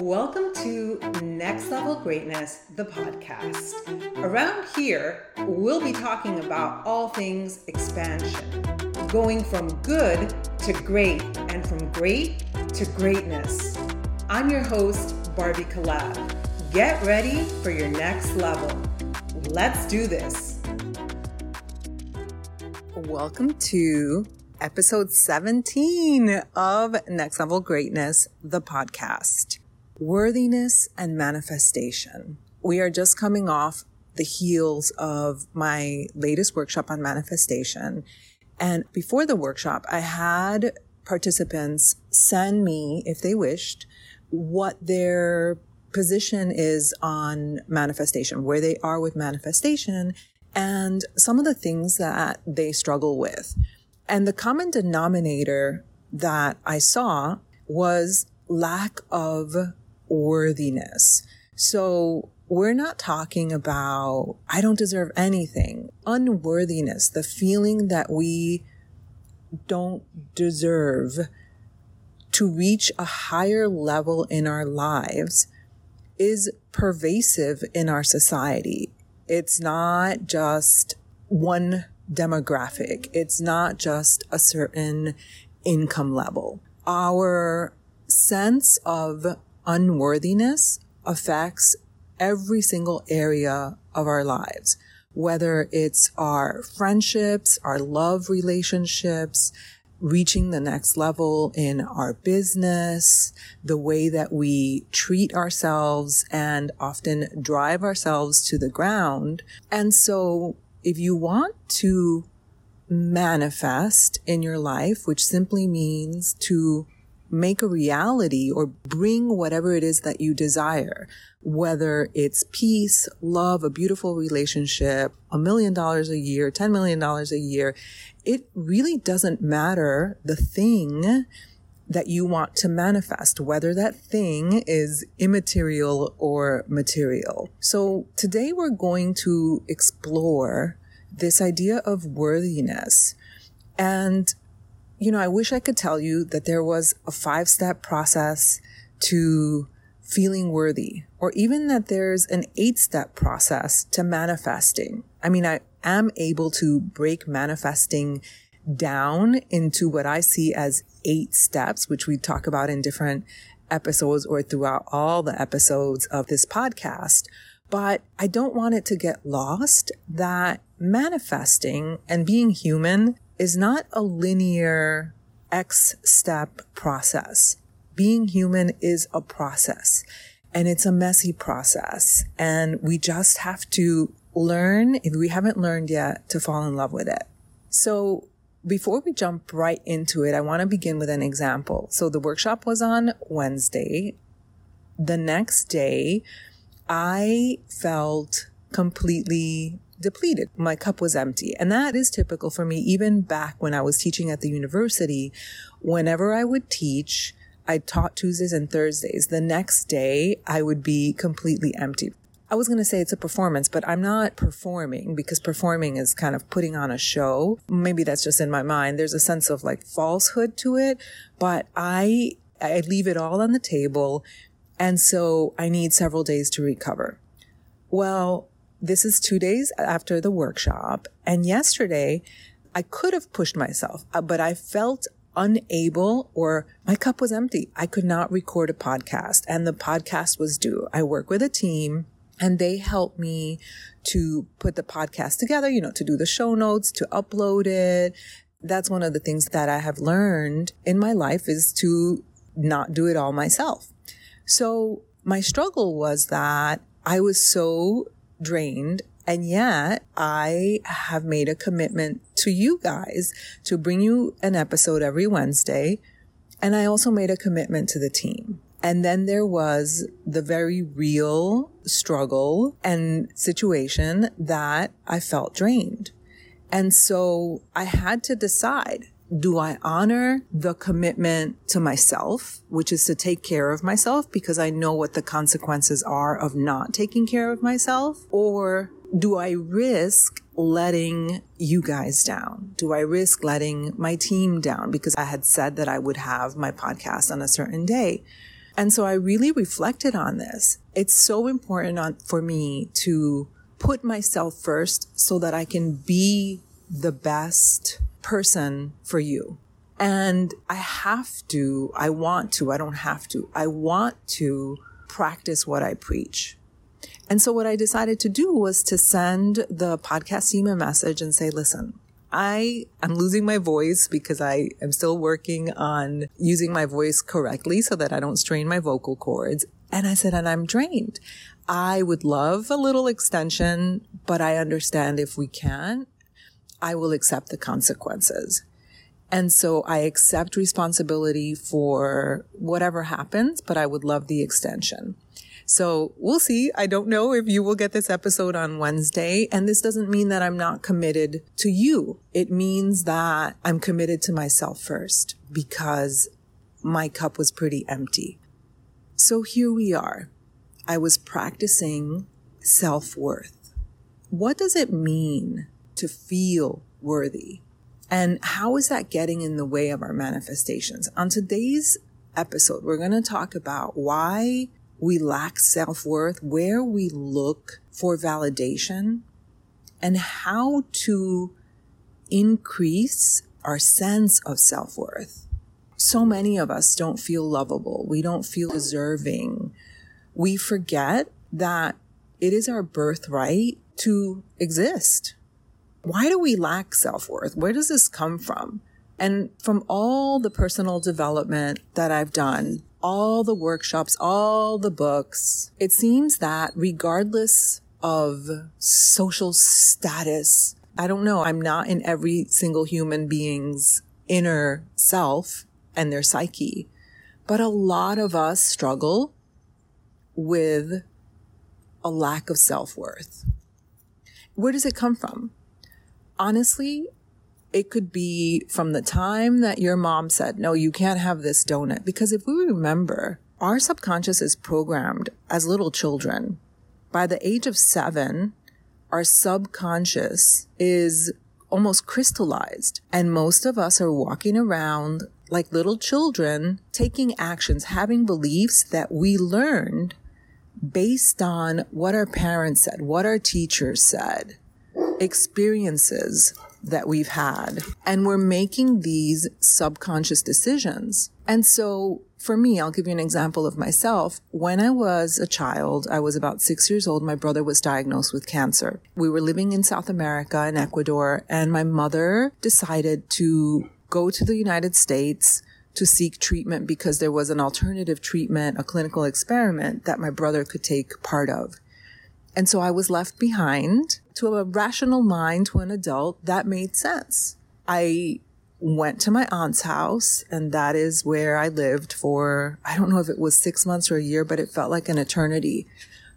Welcome to Next Level Greatness, the podcast. Around here, we'll be talking about all things expansion, going from good to great, and from great to greatness. I'm your host, Barbie Kalev. Get ready for your next level. Let's do this. Welcome to episode 17 of Next Level Greatness, the podcast. Worthiness and manifestation. We are just coming off the heels of my latest workshop on manifestation. And before the workshop, I had participants send me, if they wished, what their position is on manifestation, where they are with manifestation, and some of the things that they struggle with. And the common denominator that I saw was lack of worthiness. So we're not talking about, I don't deserve anything. Unworthiness, the feeling that we don't deserve to reach a higher level in our lives is pervasive in our society. It's not just one demographic. It's not just a certain income level. Our sense of unworthiness affects every single area of our lives, whether it's our friendships, our love relationships, reaching the next level in our business, the way that we treat ourselves and often drive ourselves to the ground. And so if you want to manifest in your life, which simply means to make a reality or bring whatever it is that you desire, whether it's peace, love, a beautiful relationship, a million dollars a year, $10 million a year. It really doesn't matter the thing that you want to manifest, whether that thing is immaterial or material. So today we're going to explore this idea of worthiness and you know, I wish I could tell you that there was a five step process to feeling worthy, or even that there's an eight step process to manifesting. I mean, I am able to break manifesting down into what I see as eight steps, which we talk about in different episodes or throughout all the episodes of this podcast. But I don't want it to get lost that manifesting and being human is not a linear X step process. Being human is a process and it's a messy process. And we just have to learn, if we haven't learned yet, to fall in love with it. So before we jump right into it, I want to begin with an example. So the workshop was on Wednesday. The next day, I felt completely depleted. My cup was empty. And that is typical for me, even back when I was teaching at the university. Whenever I would teach, I taught Tuesdays and Thursdays. The next day, I would be completely empty. I was going to say it's a performance, but I'm not performing because performing is kind of putting on a show. Maybe that's just in my mind. There's a sense of like falsehood to it, but I, I leave it all on the table. And so I need several days to recover. Well, this is two days after the workshop. And yesterday, I could have pushed myself, uh, but I felt unable or my cup was empty. I could not record a podcast and the podcast was due. I work with a team and they help me to put the podcast together, you know, to do the show notes, to upload it. That's one of the things that I have learned in my life is to not do it all myself. So my struggle was that I was so drained. And yet I have made a commitment to you guys to bring you an episode every Wednesday. And I also made a commitment to the team. And then there was the very real struggle and situation that I felt drained. And so I had to decide do I honor the commitment to myself, which is to take care of myself because I know what the consequences are of not taking care of myself? Or do I risk letting you guys down? Do I risk letting my team down because I had said that I would have my podcast on a certain day? And so I really reflected on this. It's so important on, for me to put myself first so that I can be the best person for you. And I have to, I want to, I don't have to, I want to practice what I preach. And so what I decided to do was to send the podcast team a message and say, listen, I am losing my voice because I am still working on using my voice correctly so that I don't strain my vocal cords. And I said, and I'm drained. I would love a little extension, but I understand if we can't, I will accept the consequences. And so I accept responsibility for whatever happens, but I would love the extension. So we'll see. I don't know if you will get this episode on Wednesday. And this doesn't mean that I'm not committed to you. It means that I'm committed to myself first because my cup was pretty empty. So here we are. I was practicing self worth. What does it mean to feel worthy? And how is that getting in the way of our manifestations? On today's episode, we're going to talk about why we lack self worth, where we look for validation, and how to increase our sense of self worth. So many of us don't feel lovable. We don't feel deserving. We forget that it is our birthright to exist. Why do we lack self worth? Where does this come from? And from all the personal development that I've done, all the workshops, all the books, it seems that regardless of social status, I don't know, I'm not in every single human being's inner self and their psyche, but a lot of us struggle with a lack of self worth. Where does it come from? Honestly, it could be from the time that your mom said, no, you can't have this donut. Because if we remember, our subconscious is programmed as little children. By the age of seven, our subconscious is almost crystallized. And most of us are walking around like little children, taking actions, having beliefs that we learned based on what our parents said, what our teachers said, experiences that we've had. And we're making these subconscious decisions. And so for me, I'll give you an example of myself. When I was a child, I was about six years old. My brother was diagnosed with cancer. We were living in South America in Ecuador and my mother decided to go to the United States to seek treatment because there was an alternative treatment, a clinical experiment that my brother could take part of. And so I was left behind to a rational mind, to an adult, that made sense. I went to my aunt's house and that is where I lived for, I don't know if it was six months or a year, but it felt like an eternity.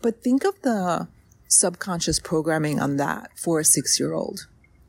But think of the subconscious programming on that for a six year old.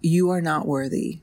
You are not worthy.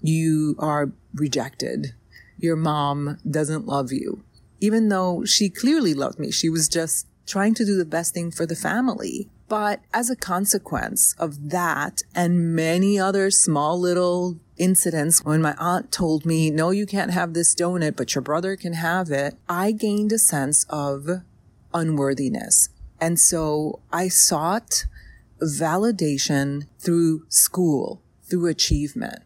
You are rejected. Your mom doesn't love you. Even though she clearly loved me, she was just trying to do the best thing for the family. But as a consequence of that and many other small little incidents, when my aunt told me, no, you can't have this donut, but your brother can have it, I gained a sense of unworthiness. And so I sought validation through school, through achievement.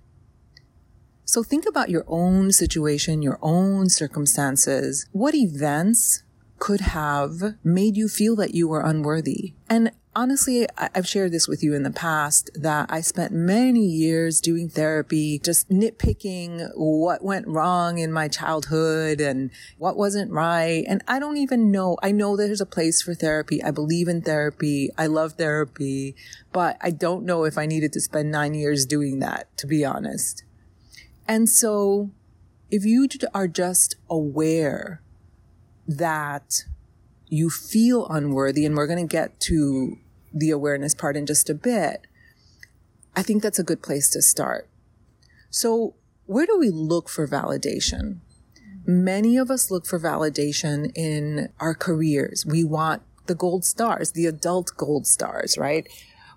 So think about your own situation, your own circumstances. What events could have made you feel that you were unworthy. And honestly, I've shared this with you in the past that I spent many years doing therapy, just nitpicking what went wrong in my childhood and what wasn't right. And I don't even know. I know there's a place for therapy. I believe in therapy. I love therapy, but I don't know if I needed to spend nine years doing that, to be honest. And so if you are just aware that you feel unworthy, and we're going to get to the awareness part in just a bit, I think that's a good place to start. So, where do we look for validation? Many of us look for validation in our careers. We want the gold stars, the adult gold stars, right?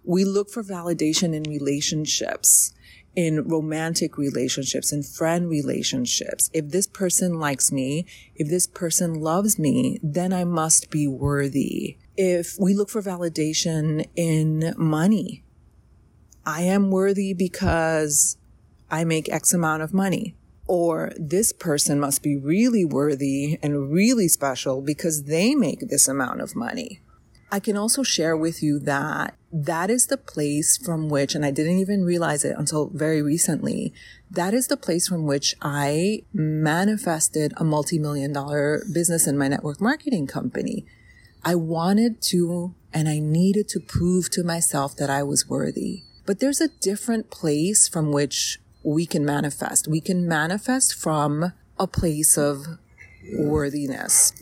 We look for validation in relationships, in romantic relationships, in friend relationships. If this person likes me, if this person loves me, then I must be worthy. If we look for validation in money, I am worthy because I make X amount of money. Or this person must be really worthy and really special because they make this amount of money. I can also share with you that that is the place from which, and I didn't even realize it until very recently, that is the place from which I manifested a multi-million dollar business in my network marketing company. I wanted to and I needed to prove to myself that I was worthy. But there's a different place from which we can manifest. We can manifest from a place of worthiness.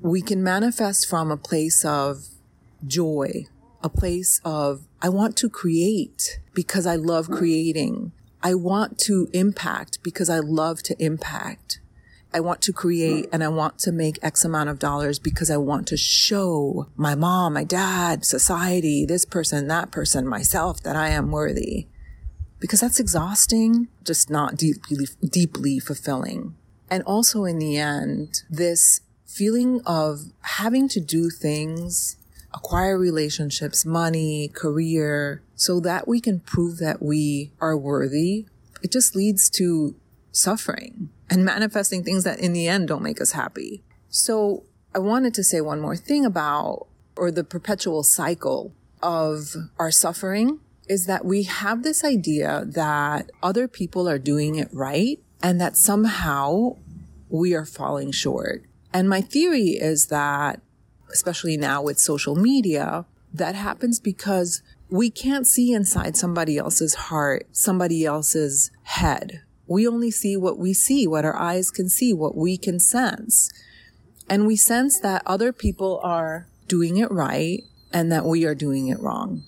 We can manifest from a place of joy, a place of, I want to create because I love creating. I want to impact because I love to impact. I want to create and I want to make X amount of dollars because I want to show my mom, my dad, society, this person, that person, myself that I am worthy because that's exhausting, just not deeply, deeply fulfilling. And also in the end, this feeling of having to do things, acquire relationships, money, career, so that we can prove that we are worthy, it just leads to suffering and manifesting things that in the end don't make us happy. So I wanted to say one more thing about, or the perpetual cycle of our suffering is that we have this idea that other people are doing it right and that somehow we are falling short. And my theory is that, especially now with social media, that happens because we can't see inside somebody else's heart, somebody else's head. We only see what we see, what our eyes can see, what we can sense. And we sense that other people are doing it right and that we are doing it wrong.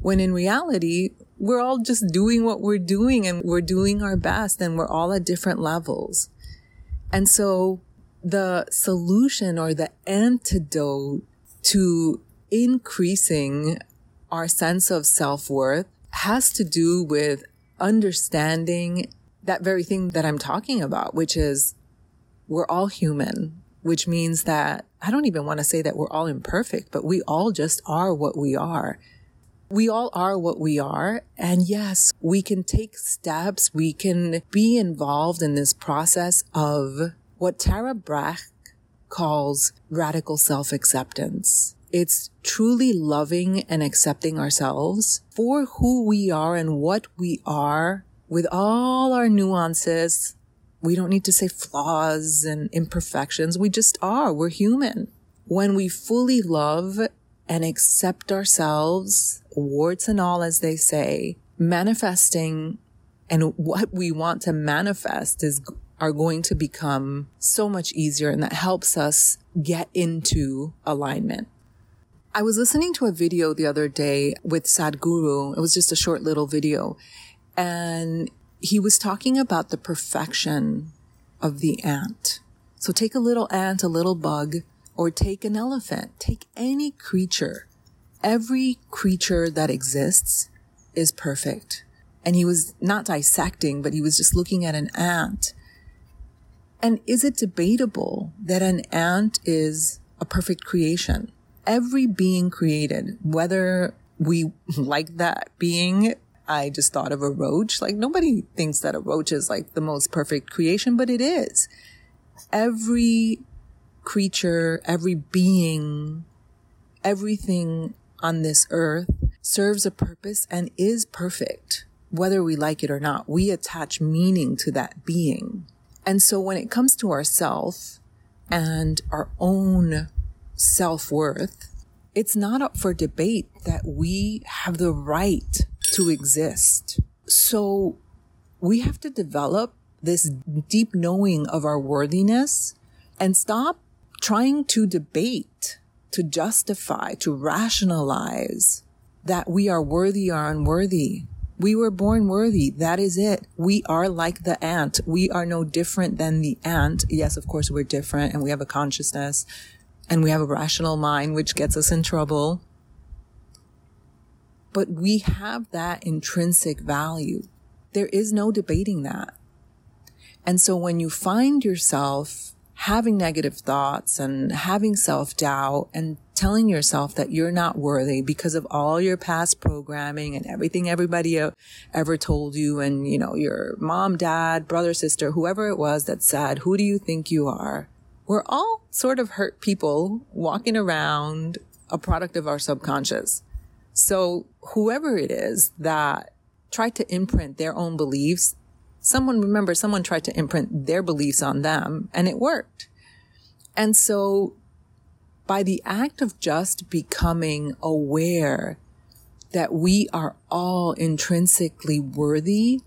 When in reality, we're all just doing what we're doing and we're doing our best and we're all at different levels. And so the solution or the antidote to increasing our sense of self worth has to do with understanding that very thing that I'm talking about, which is we're all human, which means that I don't even want to say that we're all imperfect, but we all just are what we are. We all are what we are. And yes, we can take steps. We can be involved in this process of what Tara Brach calls radical self-acceptance. It's truly loving and accepting ourselves for who we are and what we are with all our nuances. We don't need to say flaws and imperfections. We just are. We're human. When we fully love and accept ourselves, warts and all, as they say, manifesting and what we want to manifest is are going to become so much easier and that helps us get into alignment. I was listening to a video the other day with Sadhguru. It was just a short little video and he was talking about the perfection of the ant. So take a little ant, a little bug, or take an elephant, take any creature. Every creature that exists is perfect. And he was not dissecting, but he was just looking at an ant. And is it debatable that an ant is a perfect creation? Every being created, whether we like that being, I just thought of a roach. Like nobody thinks that a roach is like the most perfect creation, but it is. Every creature, every being, everything on this earth serves a purpose and is perfect. Whether we like it or not, we attach meaning to that being. And so when it comes to ourself and our own self worth, it's not up for debate that we have the right to exist. So we have to develop this deep knowing of our worthiness and stop trying to debate, to justify, to rationalize that we are worthy or unworthy. We were born worthy. That is it. We are like the ant. We are no different than the ant. Yes, of course, we're different and we have a consciousness and we have a rational mind, which gets us in trouble. But we have that intrinsic value. There is no debating that. And so when you find yourself having negative thoughts and having self doubt and telling yourself that you're not worthy because of all your past programming and everything everybody ever told you and, you know, your mom, dad, brother, sister, whoever it was that said, who do you think you are? We're all sort of hurt people walking around a product of our subconscious. So whoever it is that tried to imprint their own beliefs someone, remember, someone tried to imprint their beliefs on them and it worked. And so by the act of just becoming aware that we are all intrinsically worthy,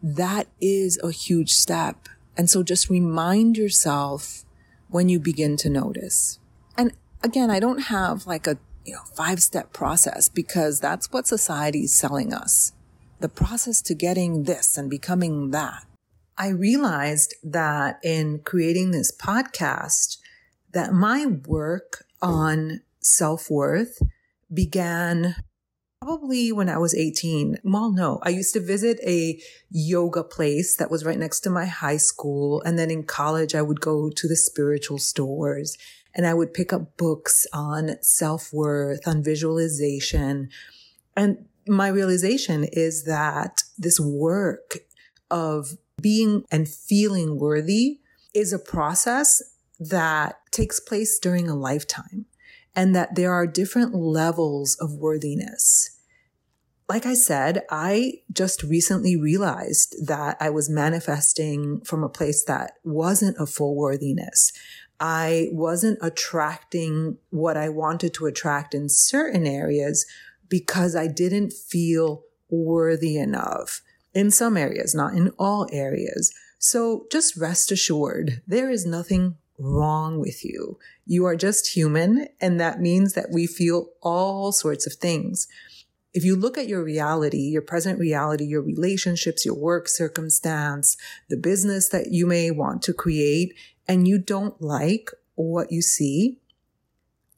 that is a huge step. And so just remind yourself when you begin to notice. And again, I don't have like a you know, five step process because that's what society's selling us the process to getting this and becoming that. I realized that in creating this podcast, that my work on self-worth began probably when I was 18. Well, no, I used to visit a yoga place that was right next to my high school. And then in college, I would go to the spiritual stores and I would pick up books on self-worth, on visualization. And my realization is that this work of being and feeling worthy is a process that takes place during a lifetime and that there are different levels of worthiness. Like I said, I just recently realized that I was manifesting from a place that wasn't a full worthiness. I wasn't attracting what I wanted to attract in certain areas because I didn't feel worthy enough in some areas, not in all areas. So just rest assured, there is nothing wrong with you. You are just human, and that means that we feel all sorts of things. If you look at your reality, your present reality, your relationships, your work circumstance, the business that you may want to create, and you don't like what you see,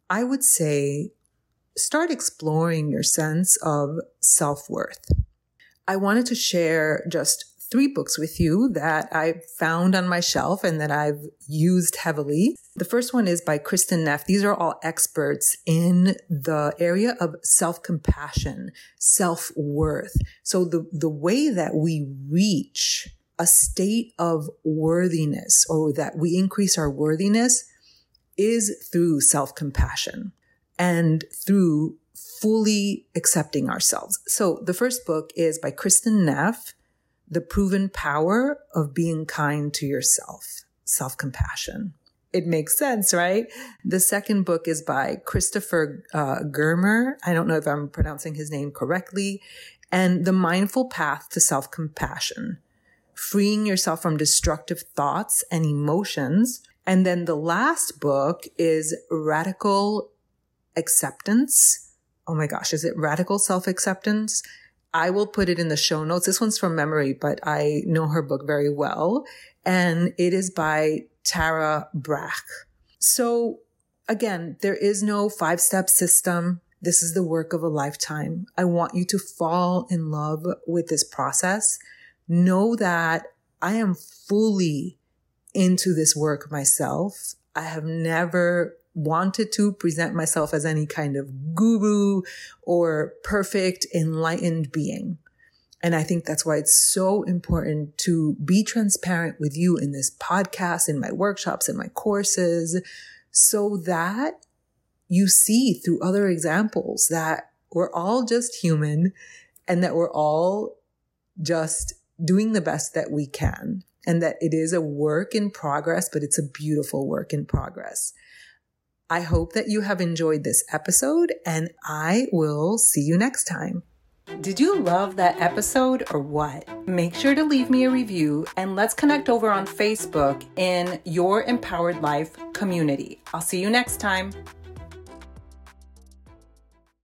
I would say start exploring your sense of self worth. I wanted to share just three books with you that I found on my shelf and that I've used heavily. The first one is by Kristin Neff. These are all experts in the area of self-compassion, self-worth. So the, the way that we reach a state of worthiness or that we increase our worthiness is through self-compassion and through fully accepting ourselves. So the first book is by Kristin Neff, The Proven Power of Being Kind to Yourself, Self Compassion. It makes sense, right? The second book is by Christopher uh, Germer. I don't know if I'm pronouncing his name correctly. And The Mindful Path to Self Compassion, freeing yourself from destructive thoughts and emotions. And then the last book is Radical acceptance. Oh my gosh, is it radical self acceptance? I will put it in the show notes. This one's from memory, but I know her book very well. And it is by Tara Brach. So again, there is no five step system. This is the work of a lifetime. I want you to fall in love with this process. Know that I am fully into this work myself. I have never wanted to present myself as any kind of guru or perfect enlightened being. And I think that's why it's so important to be transparent with you in this podcast, in my workshops, in my courses, so that you see through other examples that we're all just human and that we're all just doing the best that we can and that it is a work in progress, but it's a beautiful work in progress. I hope that you have enjoyed this episode and I will see you next time. Did you love that episode or what? Make sure to leave me a review and let's connect over on Facebook in Your Empowered Life community. I'll see you next time.